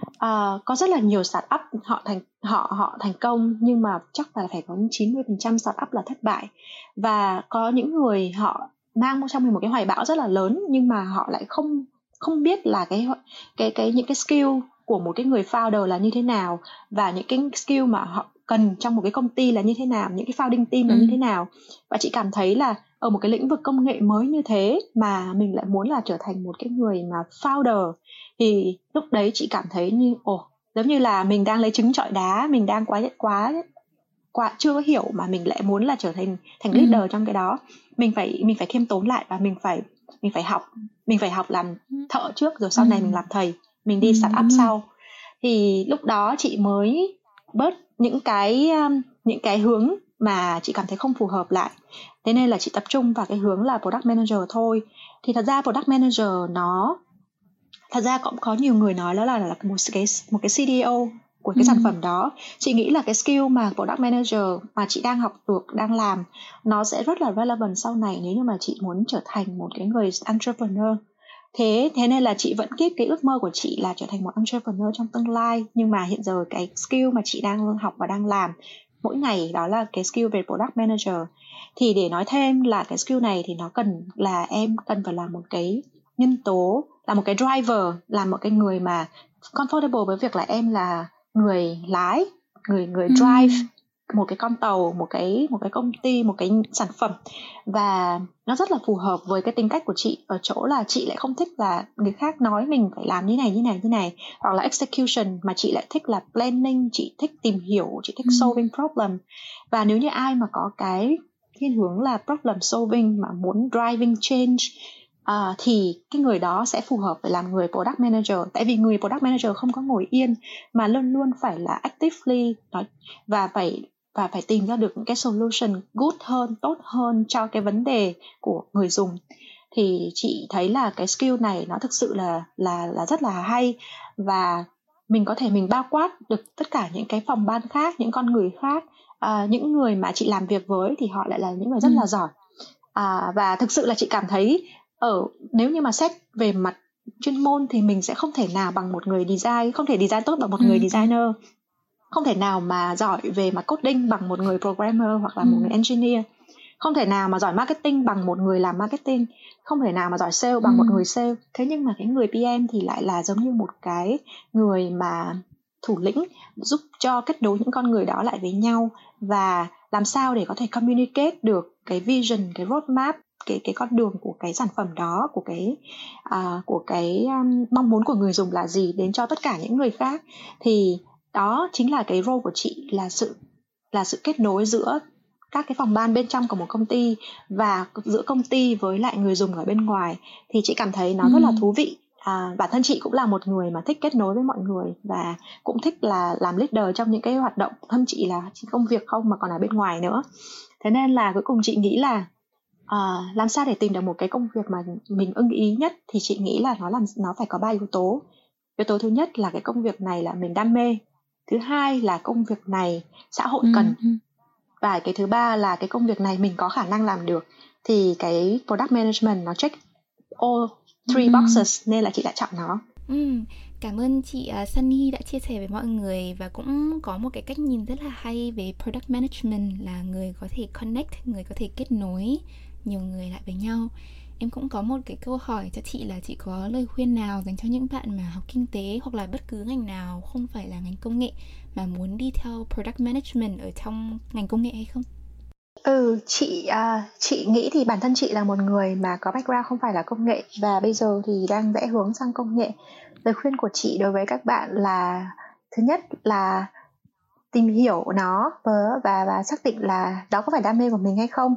Uh, có rất là nhiều startup họ thành họ họ thành công nhưng mà chắc là phải có 90% startup là thất bại. Và có những người họ mang trong mình một cái hoài bão rất là lớn nhưng mà họ lại không không biết là cái cái cái những cái skill của một cái người founder là như thế nào và những cái skill mà họ cần trong một cái công ty là như thế nào những cái founding team là ừ. như thế nào và chị cảm thấy là ở một cái lĩnh vực công nghệ mới như thế mà mình lại muốn là trở thành một cái người mà founder thì lúc đấy chị cảm thấy như ồ giống như là mình đang lấy trứng trọi đá mình đang quá quá quá chưa có hiểu mà mình lại muốn là trở thành thành ừ. leader ừ. trong cái đó mình phải mình phải khiêm tốn lại và mình phải mình phải học mình phải học làm ừ. thợ trước rồi sau ừ. này mình làm thầy mình đi ừ. start up sau. Thì lúc đó chị mới bớt những cái um, những cái hướng mà chị cảm thấy không phù hợp lại. Thế nên là chị tập trung vào cái hướng là product manager thôi. Thì thật ra product manager nó thật ra cũng có nhiều người nói đó là, là một cái một cái CDO của cái ừ. sản phẩm đó. Chị nghĩ là cái skill mà product manager mà chị đang học được đang làm nó sẽ rất là relevant sau này nếu như mà chị muốn trở thành một cái người entrepreneur thế thế nên là chị vẫn keep cái ước mơ của chị là trở thành một entrepreneur trong tương lai. Nhưng mà hiện giờ cái skill mà chị đang học và đang làm mỗi ngày đó là cái skill về product manager. Thì để nói thêm là cái skill này thì nó cần là em cần phải là một cái nhân tố là một cái driver là một cái người mà comfortable với việc là em là người lái người người drive. ừ một cái con tàu một cái một cái công ty một cái sản phẩm. Và nó rất là phù hợp với cái tính cách của chị ở chỗ là chị lại không thích là người khác nói mình phải làm như này như này như này hoặc là execution mà chị lại thích là planning chị thích tìm hiểu chị thích solving problem. Và nếu như ai mà có cái thiên hướng là problem solving mà muốn driving change uh, thì cái người đó sẽ phù hợp để làm người product manager. Tại vì người product manager không có ngồi yên mà luôn luôn phải là actively và phải và phải tìm ra được những cái solution good hơn tốt hơn cho cái vấn đề của người dùng. Thì chị thấy là cái skill này nó thực sự là là là rất là hay. Và mình có thể mình bao quát được tất cả những cái phòng ban khác những con người khác. À, những người mà chị làm việc với thì họ lại là những người rất ừ. là giỏi. À, và thực sự là chị cảm thấy ở nếu như mà xét về mặt chuyên môn thì mình sẽ không thể nào bằng một người design không thể design tốt bằng một ừ. người designer không thể nào mà giỏi về mặt coding bằng một người programmer hoặc là ừ. một người engineer không thể nào mà giỏi marketing bằng một người làm marketing không thể nào mà giỏi sale bằng ừ. một người sale thế nhưng mà cái người PM thì lại là giống như một cái người mà thủ lĩnh giúp cho kết nối những con người đó lại với nhau và làm sao để có thể communicate được cái vision cái roadmap cái cái con đường của cái sản phẩm đó của cái uh, của cái um, mong muốn của người dùng là gì đến cho tất cả những người khác thì đó chính là cái role của chị là sự là sự kết nối giữa các cái phòng ban bên trong của một công ty và giữa công ty với lại người dùng ở bên ngoài. Thì chị cảm thấy nó ừ. rất là thú vị. À, bản thân chị cũng là một người mà thích kết nối với mọi người và cũng thích là làm leader trong những cái hoạt động. Thậm chí là chỉ công việc không mà còn ở bên ngoài nữa. Thế nên là cuối cùng chị nghĩ là à, làm sao để tìm được một cái công việc mà mình ưng ý nhất thì chị nghĩ là nó làm nó phải có ba yếu tố. Yếu tố thứ nhất là cái công việc này là mình đam mê thứ hai là công việc này xã hội ừ, cần ừ. và cái thứ ba là cái công việc này mình có khả năng làm được thì cái product management nó check all three ừ. boxes nên là chị đã chọn nó Ừ, cảm ơn chị uh, Sunny đã chia sẻ với mọi người và cũng có một cái cách nhìn rất là hay về product management là người có thể connect, người có thể kết nối nhiều người lại với nhau em cũng có một cái câu hỏi cho chị là chị có lời khuyên nào dành cho những bạn mà học kinh tế hoặc là bất cứ ngành nào không phải là ngành công nghệ mà muốn đi theo product management ở trong ngành công nghệ hay không? Ừ, chị uh, chị nghĩ thì bản thân chị là một người mà có background không phải là công nghệ và bây giờ thì đang vẽ hướng sang công nghệ. Lời khuyên của chị đối với các bạn là thứ nhất là tìm hiểu nó và và, và xác định là đó có phải đam mê của mình hay không.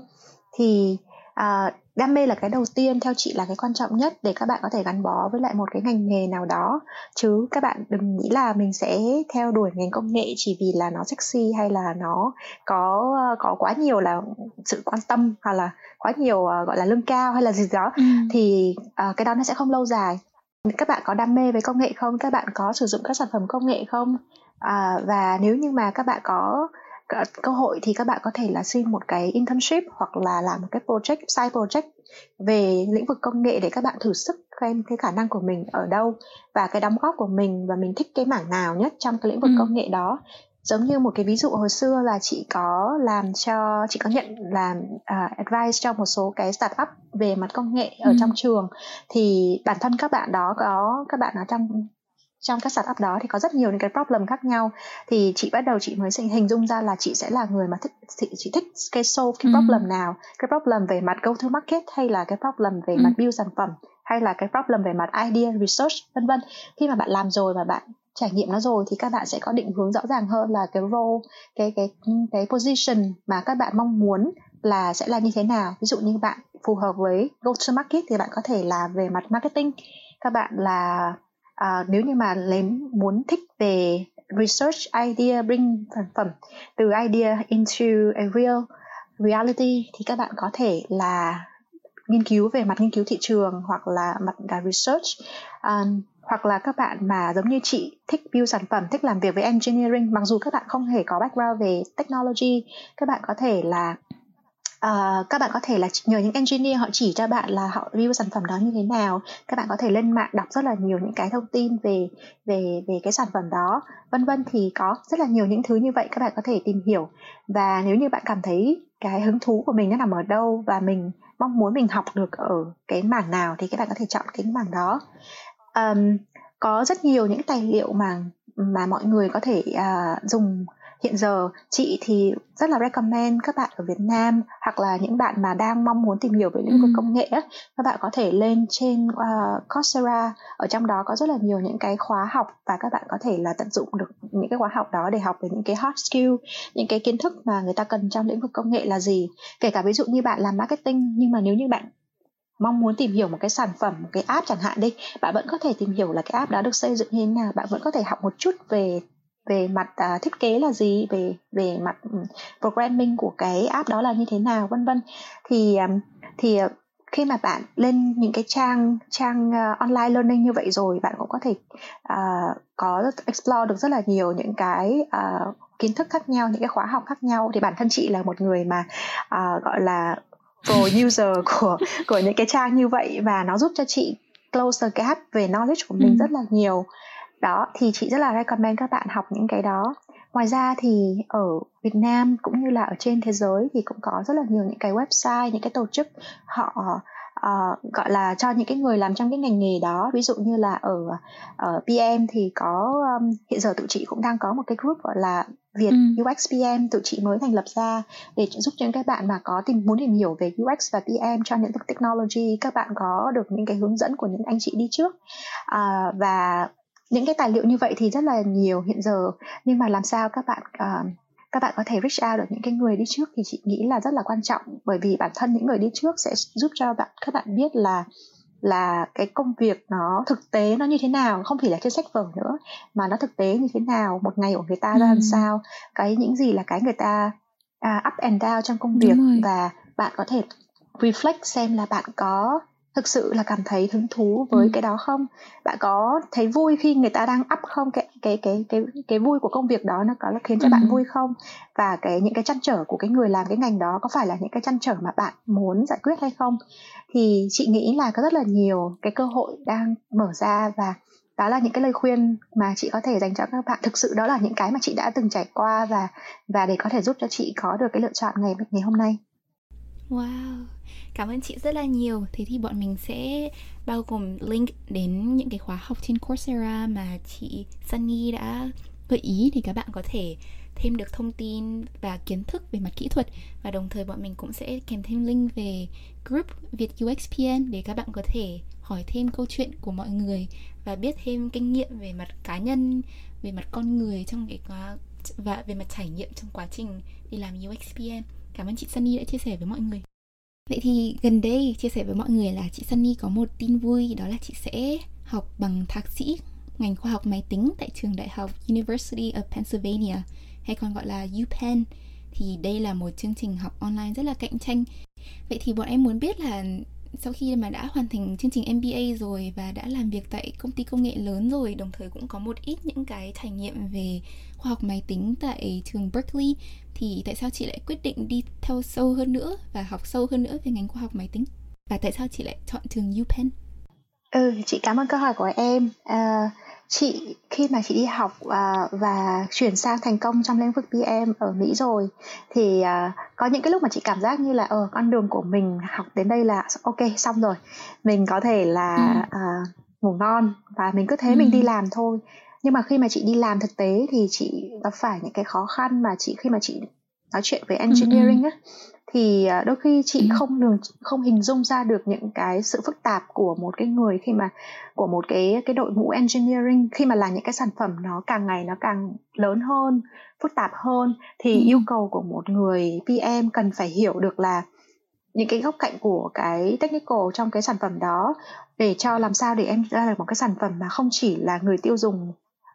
Thì uh, đam mê là cái đầu tiên theo chị là cái quan trọng nhất để các bạn có thể gắn bó với lại một cái ngành nghề nào đó. Chứ các bạn đừng nghĩ là mình sẽ theo đuổi ngành công nghệ chỉ vì là nó sexy hay là nó có có quá nhiều là sự quan tâm hoặc là quá nhiều uh, gọi là lương cao hay là gì đó. Ừ. thì uh, cái đó nó sẽ không lâu dài. Các bạn có đam mê với công nghệ không? Các bạn có sử dụng các sản phẩm công nghệ không? À, và nếu như mà các bạn có cơ hội thì các bạn có thể là xin một cái internship hoặc là làm một cái project side project về lĩnh vực công nghệ để các bạn thử sức xem cái khả năng của mình ở đâu và cái đóng góp của mình và mình thích cái mảng nào nhất trong cái lĩnh vực ừ. công nghệ đó giống như một cái ví dụ hồi xưa là chị có làm cho chị có nhận làm uh, advice cho một số cái startup về mặt công nghệ ở ừ. trong trường thì bản thân các bạn đó có các bạn ở trong trong các startup đó thì có rất nhiều những cái problem khác nhau. Thì chị bắt đầu chị mới hình dung ra là chị sẽ là người mà thích chị, chị thích cái solve cái problem ừ. nào? Cái problem về mặt go to market hay là cái problem về ừ. mặt build sản phẩm? Hay là cái problem về mặt idea research vân vân? Khi mà bạn làm rồi và bạn trải nghiệm nó rồi thì các bạn sẽ có định hướng rõ ràng hơn là cái role cái cái cái position mà các bạn mong muốn là sẽ là như thế nào. Ví dụ như bạn phù hợp với go to market thì bạn có thể là về mặt marketing. Các bạn là à, nếu như mà lén muốn thích về research idea bring sản phẩm từ idea into a real reality thì các bạn có thể là nghiên cứu về mặt nghiên cứu thị trường hoặc là mặt cả research. Um, hoặc là các bạn mà giống như chị thích build sản phẩm thích làm việc với engineering mặc dù các bạn không hề có background về technology các bạn có thể là uh, các bạn có thể là nhờ những engineer họ chỉ cho bạn là họ review sản phẩm đó như thế nào. Các bạn có thể lên mạng đọc rất là nhiều những cái thông tin về về về cái sản phẩm đó vân vân thì có rất là nhiều những thứ như vậy các bạn có thể tìm hiểu. Và nếu như bạn cảm thấy cái hứng thú của mình nó nằm ở đâu và mình mong muốn mình học được ở cái mảng nào thì các bạn có thể chọn cái mảng đó. Um, có rất nhiều những tài liệu mà mà mọi người có thể uh, dùng hiện giờ chị thì rất là recommend các bạn ở Việt Nam hoặc là những bạn mà đang mong muốn tìm hiểu về lĩnh vực ừ. công nghệ các bạn có thể lên trên uh, Coursera ở trong đó có rất là nhiều những cái khóa học và các bạn có thể là tận dụng được những cái khóa học đó để học về những cái hard skill những cái kiến thức mà người ta cần trong lĩnh vực công nghệ là gì kể cả ví dụ như bạn làm marketing nhưng mà nếu như bạn mong muốn tìm hiểu một cái sản phẩm một cái app chẳng hạn đi bạn vẫn có thể tìm hiểu là cái app đó được xây dựng như thế nào bạn vẫn có thể học một chút về về mặt uh, thiết kế là gì? Về về mặt um, programming của cái app đó là như thế nào vân vân. Thì um, thì uh, khi mà bạn lên những cái trang trang uh, online learning như vậy rồi bạn cũng có thể uh, có explore được rất là nhiều những cái uh, kiến thức khác nhau những cái khóa học khác nhau. Thì bản thân chị là một người mà uh, gọi là pro user của của những cái trang như vậy và nó giúp cho chị close the gap về knowledge của mình ừ. rất là nhiều đó thì chị rất là recommend các bạn học những cái đó. Ngoài ra thì ở Việt Nam cũng như là ở trên thế giới thì cũng có rất là nhiều những cái website những cái tổ chức họ uh, gọi là cho những cái người làm trong cái ngành nghề đó. Ví dụ như là ở ở PM thì có um, hiện giờ tụi chị cũng đang có một cái group gọi là Việt ừ. UX PM tụi chị mới thành lập ra để giúp cho những các bạn mà có tìm muốn tìm hiểu về UX và PM cho những technology các bạn có được những cái hướng dẫn của những anh chị đi trước. Uh, và những cái tài liệu như vậy thì rất là nhiều hiện giờ. Nhưng mà làm sao các bạn uh, các bạn có thể reach out được những cái người đi trước thì chị nghĩ là rất là quan trọng. Bởi vì bản thân những người đi trước sẽ giúp cho bạn các bạn biết là là cái công việc nó thực tế nó như thế nào. Không chỉ là trên sách vở nữa mà nó thực tế như thế nào một ngày của người ta ra làm ừ. sao. Cái những gì là cái người ta uh, up and down trong công việc và bạn có thể reflect xem là bạn có thực sự là cảm thấy hứng thú với ừ. cái đó không? Bạn có thấy vui khi người ta đang up không? Cái cái cái cái cái vui của công việc đó nó có khiến cho ừ. bạn vui không? Và cái những cái chăn trở của cái người làm cái ngành đó có phải là những cái chăn trở mà bạn muốn giải quyết hay không? Thì chị nghĩ là có rất là nhiều cái cơ hội đang mở ra và đó là những cái lời khuyên mà chị có thể dành cho các bạn. Thực sự đó là những cái mà chị đã từng trải qua và và để có thể giúp cho chị có được cái lựa chọn ngày ngày hôm nay. Wow, cảm ơn chị rất là nhiều. Thế thì bọn mình sẽ bao gồm link đến những cái khóa học trên Coursera mà chị Sunny đã gợi ý thì các bạn có thể thêm được thông tin và kiến thức về mặt kỹ thuật và đồng thời bọn mình cũng sẽ kèm thêm link về group Việt UXPN để các bạn có thể hỏi thêm câu chuyện của mọi người và biết thêm kinh nghiệm về mặt cá nhân, về mặt con người trong cái quá và về mặt trải nghiệm trong quá trình đi làm UXPN. Cảm ơn chị Sunny đã chia sẻ với mọi người. Vậy thì gần đây chia sẻ với mọi người là chị Sunny có một tin vui, đó là chị sẽ học bằng thạc sĩ, ngành khoa học máy tính tại trường đại học University of Pennsylvania, hay còn gọi là UPenn thì đây là một chương trình học online rất là cạnh tranh. Vậy thì bọn em muốn biết là sau khi mà đã hoàn thành chương trình MBA rồi và đã làm việc tại công ty công nghệ lớn rồi đồng thời cũng có một ít những cái trải nghiệm về khoa học máy tính tại trường Berkeley thì tại sao chị lại quyết định đi theo sâu hơn nữa và học sâu hơn nữa về ngành khoa học máy tính và tại sao chị lại chọn trường UPenn? Ừ, chị cảm ơn câu hỏi của em. À, chị khi mà chị đi học uh, và chuyển sang thành công trong lĩnh vực PM ở Mỹ rồi thì uh, có những cái lúc mà chị cảm giác như là ở uh, con đường của mình học đến đây là ok xong rồi. Mình có thể là uh, ngủ ngon và mình cứ thế ừ. mình đi làm thôi. Nhưng mà khi mà chị đi làm thực tế thì chị gặp phải những cái khó khăn mà chị khi mà chị nói chuyện với engineering á thì à, đôi khi chị ừ. không đường không hình dung ra được những cái sự phức tạp của một cái người khi mà của một cái cái đội ngũ engineering khi mà là những cái sản phẩm nó càng ngày nó càng lớn hơn phức tạp hơn thì ừ. yêu cầu của một người PM cần phải hiểu được là những cái góc cạnh của cái technical trong cái sản phẩm đó để cho làm sao để em ra được một cái sản phẩm mà không chỉ là người tiêu dùng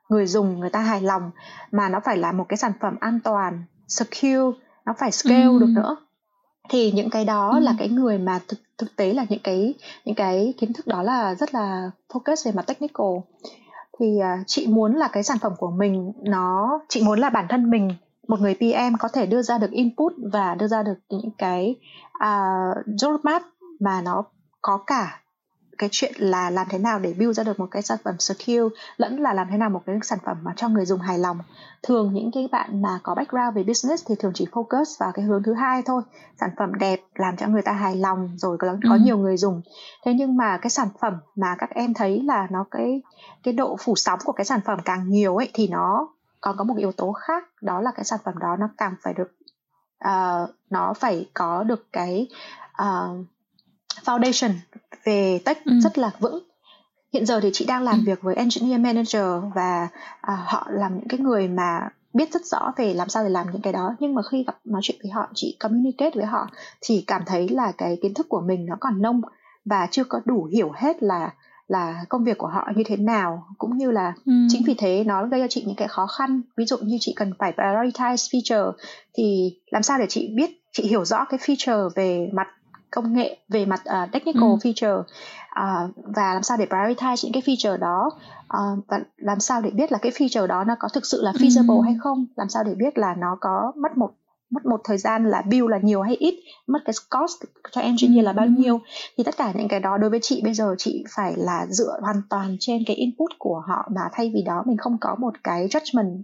người dùng người ta hài lòng mà nó phải là một cái sản phẩm an toàn secure nó phải scale ừ. được nữa thì những cái đó ừ. là cái người mà thực thực tế là những cái những cái kiến thức đó là rất là focus về mặt technical thì uh, chị muốn là cái sản phẩm của mình nó chị muốn là bản thân mình một người PM có thể đưa ra được input và đưa ra được những cái uh, roadmap mà nó có cả cái chuyện là làm thế nào để build ra được một cái sản phẩm secure lẫn là làm thế nào một cái sản phẩm mà cho người dùng hài lòng thường những cái bạn mà có background về business thì thường chỉ focus vào cái hướng thứ hai thôi sản phẩm đẹp làm cho người ta hài lòng rồi có, có ừ. nhiều người dùng thế nhưng mà cái sản phẩm mà các em thấy là nó cái cái độ phủ sóng của cái sản phẩm càng nhiều ấy thì nó còn có một yếu tố khác đó là cái sản phẩm đó nó càng phải được uh, nó phải có được cái uh, foundation về tech ừ. rất là vững hiện giờ thì chị đang làm ừ. việc với engineer manager và uh, họ làm những cái người mà biết rất rõ về làm sao để làm những cái đó nhưng mà khi gặp nói chuyện với họ chị communicate với họ thì cảm thấy là cái kiến thức của mình nó còn nông và chưa có đủ hiểu hết là là công việc của họ như thế nào cũng như là ừ. chính vì thế nó gây cho chị những cái khó khăn ví dụ như chị cần phải prioritize feature thì làm sao để chị biết chị hiểu rõ cái feature về mặt công nghệ về mặt uh, technical ừ. feature uh, và làm sao để prioritize những cái feature đó uh, và làm sao để biết là cái feature đó nó có thực sự là feasible ừ. hay không làm sao để biết là nó có mất một mất một thời gian là build là nhiều hay ít mất cái cost cho engineer là bao nhiêu thì tất cả những cái đó đối với chị bây giờ chị phải là dựa hoàn toàn trên cái input của họ mà thay vì đó mình không có một cái judgment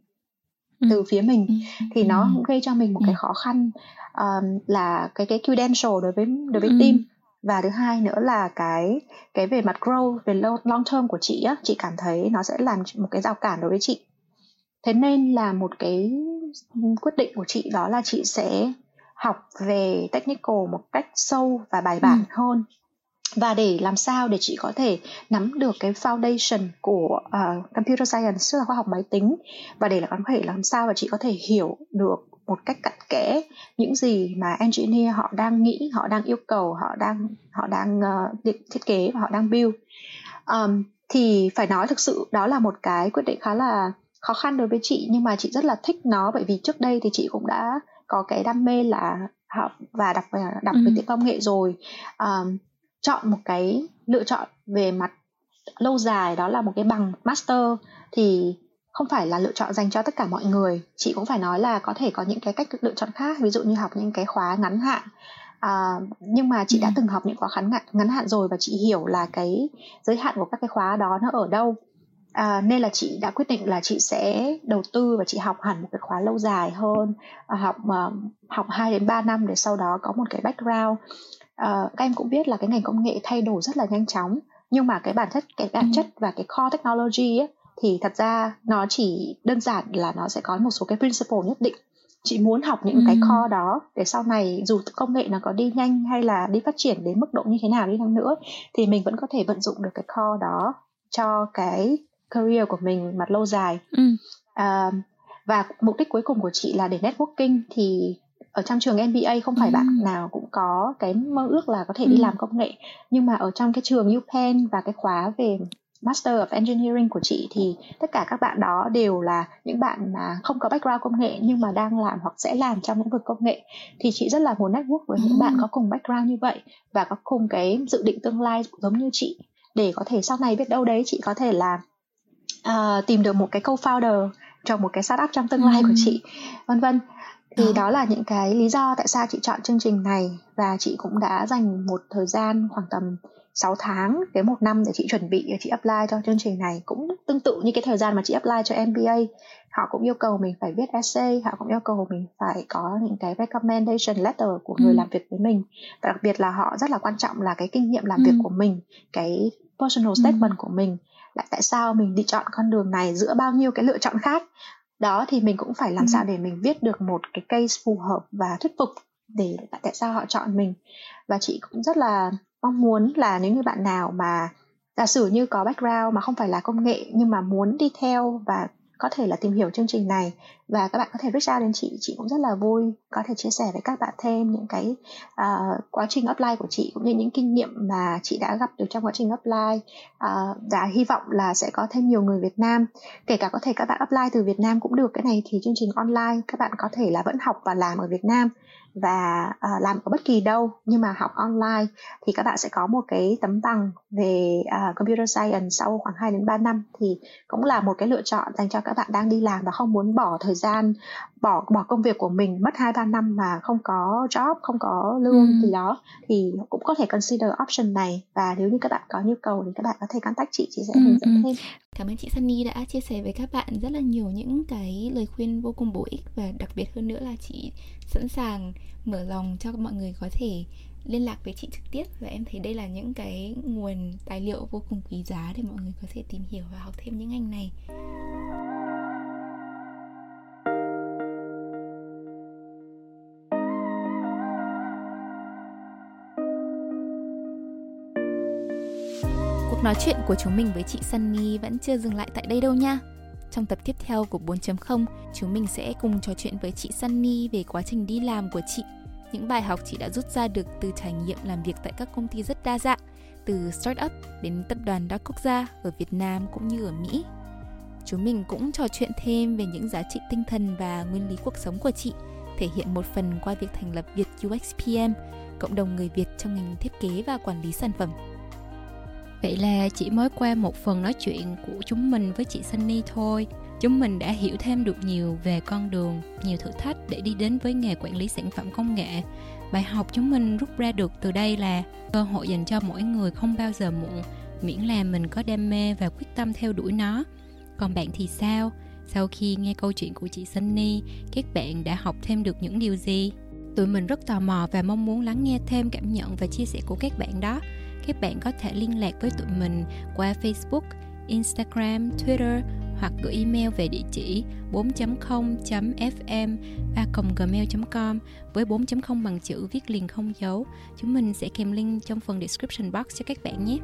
từ phía mình thì nó gây cho mình một cái khó khăn um, là cái cái credential đối với đối với team. Và thứ hai nữa là cái cái về mặt grow về long term của chị á chị cảm thấy nó sẽ làm một cái rào cản đối với chị. Thế nên là một cái quyết định của chị đó là chị sẽ học về technical một cách sâu và bài bản ừ. hơn và để làm sao để chị có thể nắm được cái foundation của uh, computer science tức là khoa học máy tính. Và để là có thể làm sao và chị có thể hiểu được một cách cặn kẽ những gì mà engineer họ đang nghĩ họ đang yêu cầu họ đang họ đang uh, thiết kế và họ đang build. Um, thì phải nói thực sự đó là một cái quyết định khá là khó khăn đối với chị nhưng mà chị rất là thích nó bởi vì trước đây thì chị cũng đã có cái đam mê là học và đọc đọc ừ. về tiếng công nghệ rồi. Um, chọn một cái lựa chọn về mặt lâu dài đó là một cái bằng master thì không phải là lựa chọn dành cho tất cả mọi người. Chị cũng phải nói là có thể có những cái cách lựa chọn khác ví dụ như học những cái khóa ngắn hạn. À, nhưng mà chị đã ừ. từng học những khóa ngắn hạn ngắn hạn rồi và chị hiểu là cái giới hạn của các cái khóa đó nó ở đâu. À, nên là chị đã quyết định là chị sẽ đầu tư và chị học hẳn một cái khóa lâu dài hơn à, học uh, học 2 đến 3 năm để sau đó có một cái background à, các em cũng biết là cái ngành công nghệ thay đổi rất là nhanh chóng nhưng mà cái bản chất cái bản ừ. chất và cái core technology ấy, thì thật ra nó chỉ đơn giản là nó sẽ có một số cái principle nhất định chị muốn học những ừ. cái core đó để sau này dù công nghệ nó có đi nhanh hay là đi phát triển đến mức độ như thế nào đi chăng nữa thì mình vẫn có thể vận dụng được cái core đó cho cái career của mình mặt lâu dài ừ. à, và mục đích cuối cùng của chị là để networking thì ở trong trường MBA không phải ừ. bạn nào cũng có cái mơ ước là có thể ừ. đi làm công nghệ nhưng mà ở trong cái trường UPenn và cái khóa về Master of Engineering của chị thì tất cả các bạn đó đều là những bạn mà không có background công nghệ nhưng mà đang làm hoặc sẽ làm trong lĩnh vực công nghệ thì chị rất là muốn network với ừ. những bạn có cùng background như vậy và có cùng cái dự định tương lai giống như chị để có thể sau này biết đâu đấy chị có thể là uh, tìm được một cái co-founder trong một cái startup trong tương lai ừ. của chị vân vân thì đó. đó là những cái lý do tại sao chị chọn chương trình này và chị cũng đã dành một thời gian khoảng tầm 6 tháng đến một năm để chị chuẩn bị để chị apply cho chương trình này cũng tương tự như cái thời gian mà chị apply cho MBA họ cũng yêu cầu mình phải viết essay họ cũng yêu cầu mình phải có những cái recommendation letter của người ừ. làm việc với mình và đặc biệt là họ rất là quan trọng là cái kinh nghiệm làm ừ. việc của mình cái personal ừ. statement ừ. của mình lại tại sao mình đi chọn con đường này giữa bao nhiêu cái lựa chọn khác đó thì mình cũng phải làm ừ. sao để mình viết được một cái case phù hợp và thuyết phục để tại sao họ chọn mình và chị cũng rất là mong muốn là nếu như bạn nào mà giả sử như có background mà không phải là công nghệ nhưng mà muốn đi theo và có thể là tìm hiểu chương trình này và các bạn có thể reach out đến chị chị cũng rất là vui. Có thể chia sẻ với các bạn thêm những cái uh, quá trình apply của chị cũng như những kinh nghiệm mà chị đã gặp được trong quá trình apply. Uh, và hy vọng là sẽ có thêm nhiều người Việt Nam. Kể cả có thể các bạn apply từ Việt Nam cũng được cái này thì chương trình online các bạn có thể là vẫn học và làm ở Việt Nam và uh, làm ở bất kỳ đâu nhưng mà học online thì các bạn sẽ có một cái tấm bằng về uh, computer science sau khoảng 2 đến 3 năm thì cũng là một cái lựa chọn dành cho các bạn đang đi làm và không muốn bỏ thời gian bỏ bỏ công việc của mình mất 2 3 năm mà không có job, không có lương ừ. gì đó thì cũng có thể consider option này và nếu như các bạn có nhu cầu thì các bạn có thể contact chị chị sẽ ừ, hướng dẫn ừ. thêm. Cảm ơn chị Sunny đã chia sẻ với các bạn rất là nhiều những cái lời khuyên vô cùng bổ ích và đặc biệt hơn nữa là chị sẵn sàng mở lòng cho mọi người có thể liên lạc với chị trực tiếp và em thấy đây là những cái nguồn tài liệu vô cùng quý giá để mọi người có thể tìm hiểu và học thêm những ngành này. Cuộc nói chuyện của chúng mình với chị Sunny vẫn chưa dừng lại tại đây đâu nha. Trong tập tiếp theo của 4.0, chúng mình sẽ cùng trò chuyện với chị Sunny về quá trình đi làm của chị, những bài học chị đã rút ra được từ trải nghiệm làm việc tại các công ty rất đa dạng, từ startup đến tập đoàn đa quốc gia ở Việt Nam cũng như ở Mỹ. Chúng mình cũng trò chuyện thêm về những giá trị tinh thần và nguyên lý cuộc sống của chị, thể hiện một phần qua việc thành lập Việt UXPM, cộng đồng người Việt trong ngành thiết kế và quản lý sản phẩm. Vậy là chỉ mới qua một phần nói chuyện của chúng mình với chị Sunny thôi Chúng mình đã hiểu thêm được nhiều về con đường, nhiều thử thách để đi đến với nghề quản lý sản phẩm công nghệ. Bài học chúng mình rút ra được từ đây là cơ hội dành cho mỗi người không bao giờ muộn, miễn là mình có đam mê và quyết tâm theo đuổi nó. Còn bạn thì sao? Sau khi nghe câu chuyện của chị Sunny, các bạn đã học thêm được những điều gì? Tụi mình rất tò mò và mong muốn lắng nghe thêm cảm nhận và chia sẻ của các bạn đó các bạn có thể liên lạc với tụi mình qua Facebook, Instagram, Twitter hoặc gửi email về địa chỉ 4.0.fm gmail.com với 4.0 bằng chữ viết liền không dấu. Chúng mình sẽ kèm link trong phần description box cho các bạn nhé.